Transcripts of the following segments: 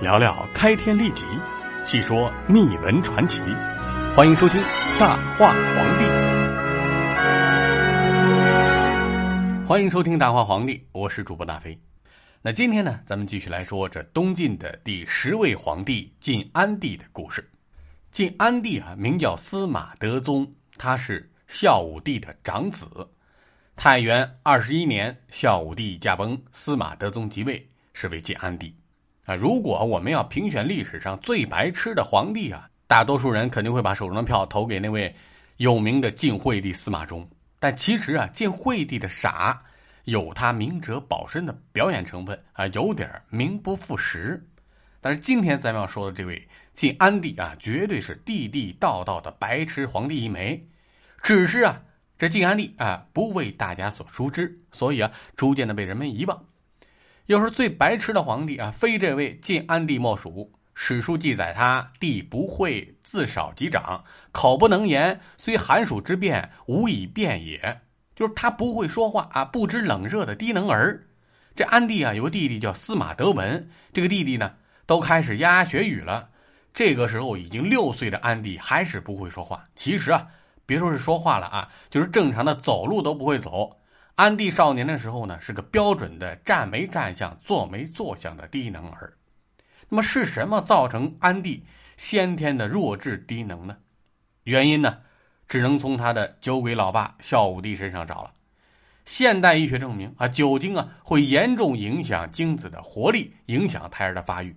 聊聊开天立即，细说秘闻传奇。欢迎收听《大话皇帝》。欢迎收听《大话皇帝》，我是主播大飞。那今天呢，咱们继续来说这东晋的第十位皇帝晋安帝的故事。晋安帝啊，名叫司马德宗，他是孝武帝的长子。太元二十一年，孝武帝驾崩，司马德宗即位，是为晋安帝。啊，如果我们要评选历史上最白痴的皇帝啊，大多数人肯定会把手中的票投给那位有名的晋惠帝司马衷。但其实啊，晋惠帝的傻有他明哲保身的表演成分啊，有点名不副实。但是今天咱们要说的这位晋安帝啊，绝对是地地道道的白痴皇帝一枚。只是啊。这晋安帝啊，不为大家所熟知，所以啊，逐渐的被人们遗忘。要是最白痴的皇帝啊，非这位晋安帝莫属。史书记载他帝不讳，自少及长，口不能言，虽寒暑之变，无以辩也。就是他不会说话啊，不知冷热的低能儿。这安帝啊，有个弟弟叫司马德文，这个弟弟呢，都开始牙牙学语了。这个时候已经六岁的安帝还是不会说话。其实啊。别说是说话了啊，就是正常的走路都不会走。安帝少年的时候呢，是个标准的站没站相、坐没坐相的低能儿。那么是什么造成安帝先天的弱智低能呢？原因呢，只能从他的酒鬼老爸孝武帝身上找了。现代医学证明啊，酒精啊会严重影响精子的活力，影响胎儿的发育。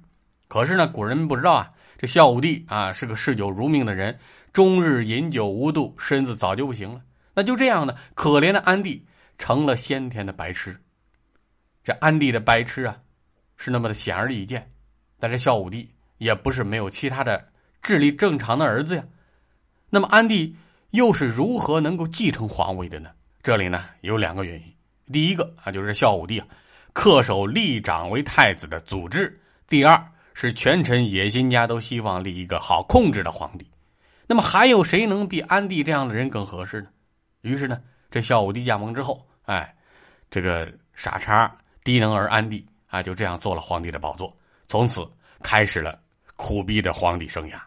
可是呢，古人不知道啊，这孝武帝啊是个嗜酒如命的人。终日饮酒无度，身子早就不行了。那就这样呢，可怜的安帝成了先天的白痴。这安帝的白痴啊，是那么的显而易见。但是孝武帝也不是没有其他的智力正常的儿子呀。那么安帝又是如何能够继承皇位的呢？这里呢有两个原因。第一个啊，就是孝武帝啊恪守立长为太子的祖制；第二是权臣野心家都希望立一个好控制的皇帝。那么还有谁能比安帝这样的人更合适呢？于是呢，这孝武帝驾崩之后，哎，这个傻叉低能儿安帝啊，就这样做了皇帝的宝座，从此开始了苦逼的皇帝生涯。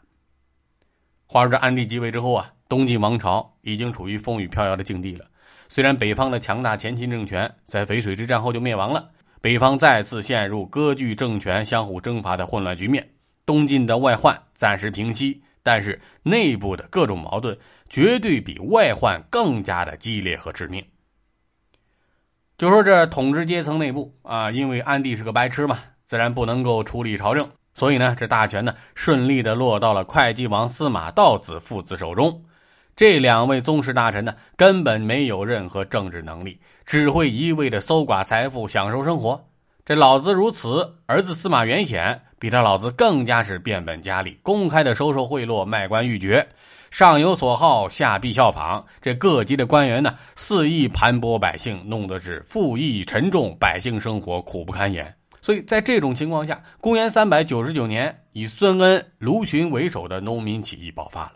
话说这安帝继位之后啊，东晋王朝已经处于风雨飘摇的境地了。虽然北方的强大前秦政权在淝水之战后就灭亡了，北方再次陷入割据政权相互征伐的混乱局面，东晋的外患暂时平息。但是内部的各种矛盾绝对比外患更加的激烈和致命。就说这统治阶层内部啊，因为安帝是个白痴嘛，自然不能够处理朝政，所以呢，这大权呢顺利的落到了会稽王司马道子父子手中。这两位宗室大臣呢，根本没有任何政治能力，只会一味的搜刮财富，享受生活。这老子如此，儿子司马元显比他老子更加是变本加厉，公开的收受贿赂，卖官鬻爵，上有所好，下必效仿。这各级的官员呢，肆意盘剥百姓，弄得是赋役沉重，百姓生活苦不堪言。所以在这种情况下，公元三百九十九年，以孙恩、卢循为首的农民起义爆发了。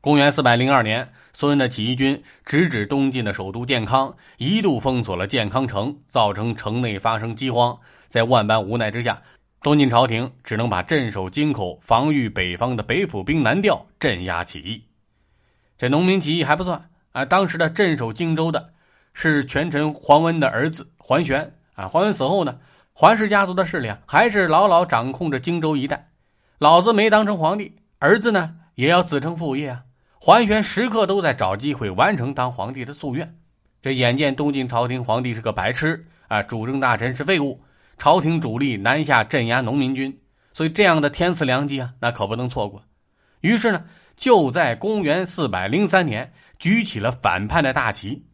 公元四百零二年，孙恩的起义军直指东晋的首都建康，一度封锁了建康城，造成城内发生饥荒。在万般无奈之下，东晋朝廷只能把镇守京口、防御北方的北府兵南调，镇压起义。这农民起义还不算啊，当时的镇守荆州的是权臣桓温的儿子桓玄啊。桓温死后呢，桓氏家族的势力啊还是牢牢掌控着荆州一带。老子没当成皇帝，儿子呢也要子承父业啊。桓玄时刻都在找机会完成当皇帝的夙愿。这眼见东晋朝廷皇帝是个白痴啊，主政大臣是废物，朝廷主力南下镇压农民军，所以这样的天赐良机啊，那可不能错过。于是呢，就在公元四百零三年举起了反叛的大旗。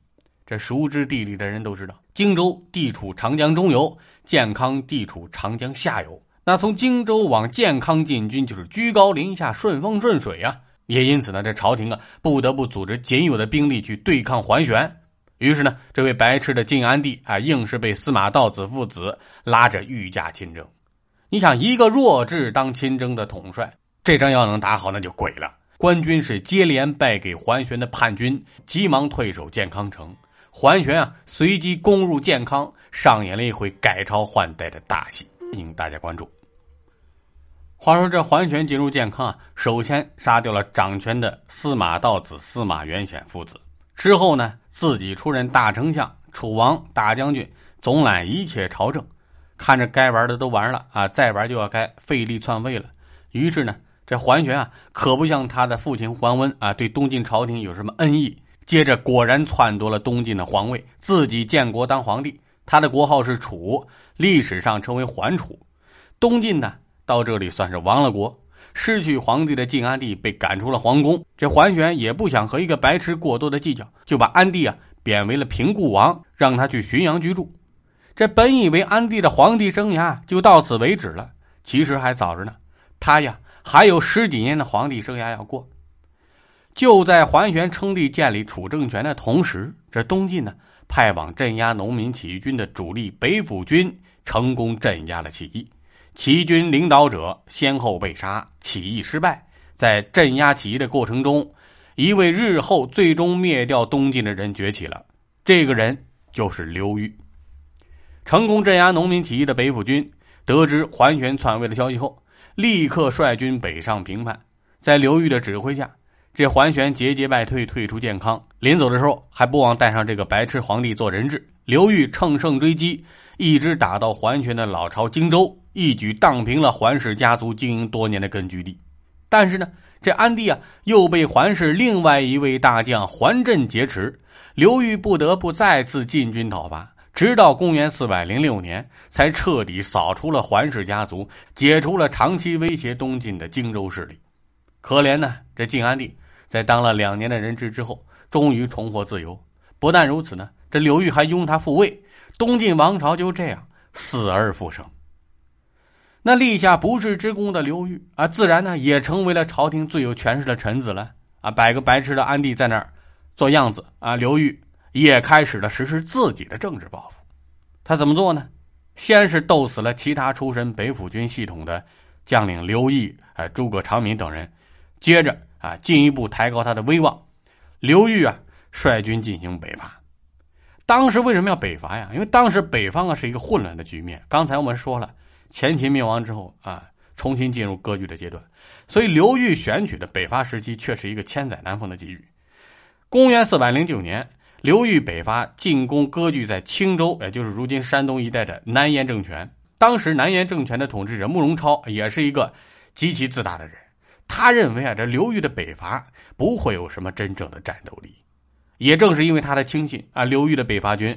这熟知地理的人都知道，荆州地处长江中游，建康地处长江下游。那从荆州往建康进军，就是居高临下、顺风顺水呀。也因此呢，这朝廷啊不得不组织仅有的兵力去对抗桓玄。于是呢，这位白痴的晋安帝啊，硬是被司马道子父子拉着御驾亲征。你想，一个弱智当亲征的统帅，这仗要能打好，那就鬼了。官军是接连败给桓玄的叛军，急忙退守建康城。桓玄啊，随即攻入建康，上演了一回改朝换代的大戏，请大家关注。话说这桓玄进入建康啊，首先杀掉了掌权的司马道子、司马元显父子，之后呢，自己出任大丞相、楚王、大将军，总揽一切朝政。看着该玩的都玩了啊，再玩就要该废立篡位了。于是呢，这桓玄啊，可不像他的父亲桓温啊，对东晋朝廷有什么恩义。接着果然篡夺了东晋的皇位，自己建国当皇帝。他的国号是楚，历史上称为桓楚。东晋呢，到这里算是亡了国，失去皇帝的晋安帝被赶出了皇宫。这桓玄也不想和一个白痴过多的计较，就把安帝啊贬为了平固王，让他去浔阳居住。这本以为安帝的皇帝生涯就到此为止了，其实还早着呢。他呀还有十几年的皇帝生涯要过。就在桓玄称帝建立楚政权的同时，这东晋呢派往镇压农民起义军的主力北府军成功镇压了起义，齐军领导者先后被杀，起义失败。在镇压起义的过程中，一位日后最终灭掉东晋的人崛起了，这个人就是刘裕。成功镇压农民起义的北府军得知桓玄篡位的消息后，立刻率军北上平叛，在刘裕的指挥下。这桓玄节节败退，退出建康。临走的时候，还不忘带上这个白痴皇帝做人质。刘裕乘胜追击，一直打到桓玄的老巢荆州，一举荡平了桓氏家族经营多年的根据地。但是呢，这安帝啊，又被桓氏另外一位大将桓震劫持，刘裕不得不再次进军讨伐。直到公元四百零六年，才彻底扫除了桓氏家族，解除了长期威胁东晋的荆州势力。可怜呢，这晋安帝。在当了两年的人质之后，终于重获自由。不但如此呢，这刘裕还拥他复位，东晋王朝就这样死而复生。那立下不世之功的刘裕啊，自然呢也成为了朝廷最有权势的臣子了啊！摆个白痴的安帝在那儿做样子啊，刘裕也开始了实施自己的政治抱负。他怎么做呢？先是斗死了其他出身北府军系统的将领刘毅、啊诸葛长敏等人，接着。啊，进一步抬高他的威望。刘裕啊，率军进行北伐。当时为什么要北伐呀？因为当时北方啊是一个混乱的局面。刚才我们说了，前秦灭亡之后啊，重新进入割据的阶段，所以刘裕选取的北伐时期却是一个千载难逢的机遇。公元四百零九年，刘裕北伐进攻割据在青州，也就是如今山东一带的南燕政权。当时南燕政权的统治者慕容超也是一个极其自大的人。他认为啊，这刘裕的北伐不会有什么真正的战斗力。也正是因为他的轻信啊，刘裕的北伐军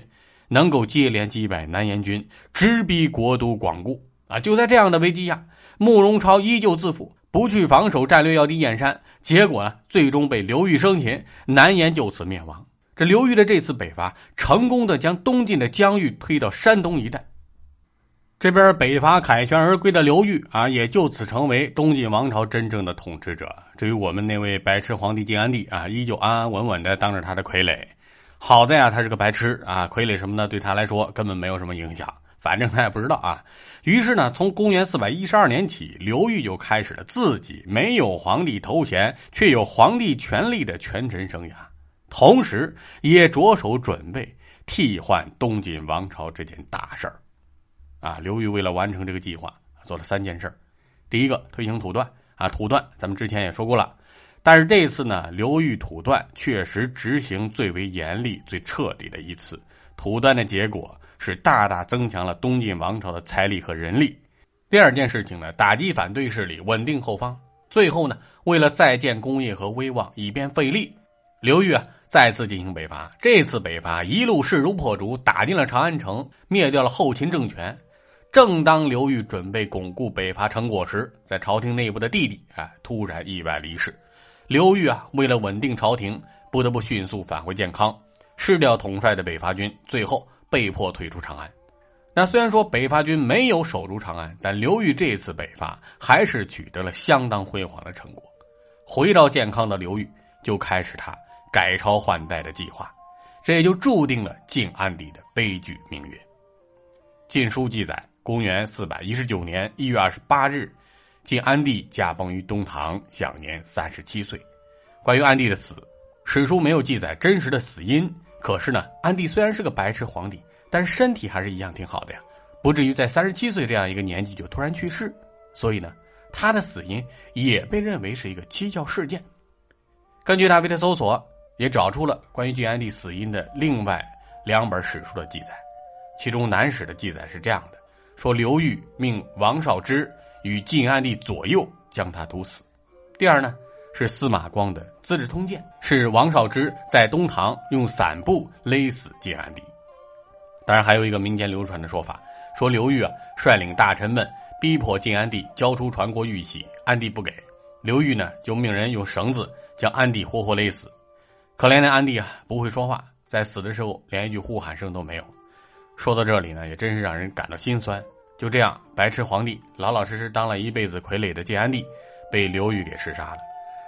能够接连击败南燕军，直逼国都广固啊。就在这样的危机下，慕容超依旧自负，不去防守战略要地燕山，结果呢，最终被刘裕生擒，南燕就此灭亡。这刘裕的这次北伐，成功的将东晋的疆域推到山东一带。这边北伐凯旋而归的刘裕啊，也就此成为东晋王朝真正的统治者。至于我们那位白痴皇帝晋安帝啊，依旧安安稳稳的当着他的傀儡。好在啊，他是个白痴啊，傀儡什么的对他来说根本没有什么影响，反正他也不知道啊。于是呢，从公元四百一十二年起，刘裕就开始了自己没有皇帝头衔却有皇帝权力的权臣生涯，同时也着手准备替换东晋王朝这件大事儿。啊，刘裕为了完成这个计划，做了三件事第一个，推行土断啊，土断咱们之前也说过了，但是这次呢，刘裕土断确实执行最为严厉、最彻底的一次。土断的结果是大大增强了东晋王朝的财力和人力。第二件事情呢，打击反对势力，稳定后方。最后呢，为了再建功业和威望，以便费力，刘裕啊再次进行北伐。这次北伐一路势如破竹，打进了长安城，灭掉了后秦政权。正当刘裕准备巩固北伐成果时，在朝廷内部的弟弟啊突然意外离世。刘裕啊为了稳定朝廷，不得不迅速返回建康，失掉统帅的北伐军，最后被迫退出长安。那虽然说北伐军没有守住长安，但刘裕这次北伐还是取得了相当辉煌的成果。回到建康的刘裕就开始他改朝换代的计划，这也就注定了晋安帝的悲剧命运。《晋书》记载。公元四百一十九年一月二十八日，晋安帝驾崩于东堂，享年三十七岁。关于安帝的死，史书没有记载真实的死因。可是呢，安帝虽然是个白痴皇帝，但是身体还是一样挺好的呀，不至于在三十七岁这样一个年纪就突然去世。所以呢，他的死因也被认为是一个蹊跷事件。根据大飞的搜索，也找出了关于晋安帝死因的另外两本史书的记载。其中《南史》的记载是这样的：说刘裕命王少之与晋安帝左右将他毒死。第二呢，是司马光的《资治通鉴》，是王少之在东堂用伞布勒死晋安帝。当然，还有一个民间流传的说法，说刘裕啊率领大臣们逼迫晋安帝交出传国玉玺，安帝不给，刘裕呢就命人用绳子将安帝活活勒死。可怜的安帝啊，不会说话，在死的时候连一句呼喊声都没有。说到这里呢，也真是让人感到心酸。就这样，白痴皇帝老老实实当了一辈子傀儡的晋安帝，被刘裕给弑杀了。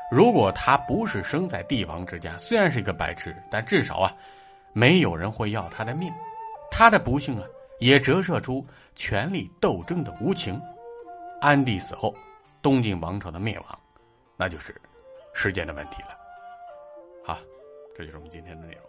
如果他不是生在帝王之家，虽然是一个白痴，但至少啊，没有人会要他的命。他的不幸啊，也折射出权力斗争的无情。安帝死后，东晋王朝的灭亡，那就是时间的问题了。好，这就是我们今天的内容。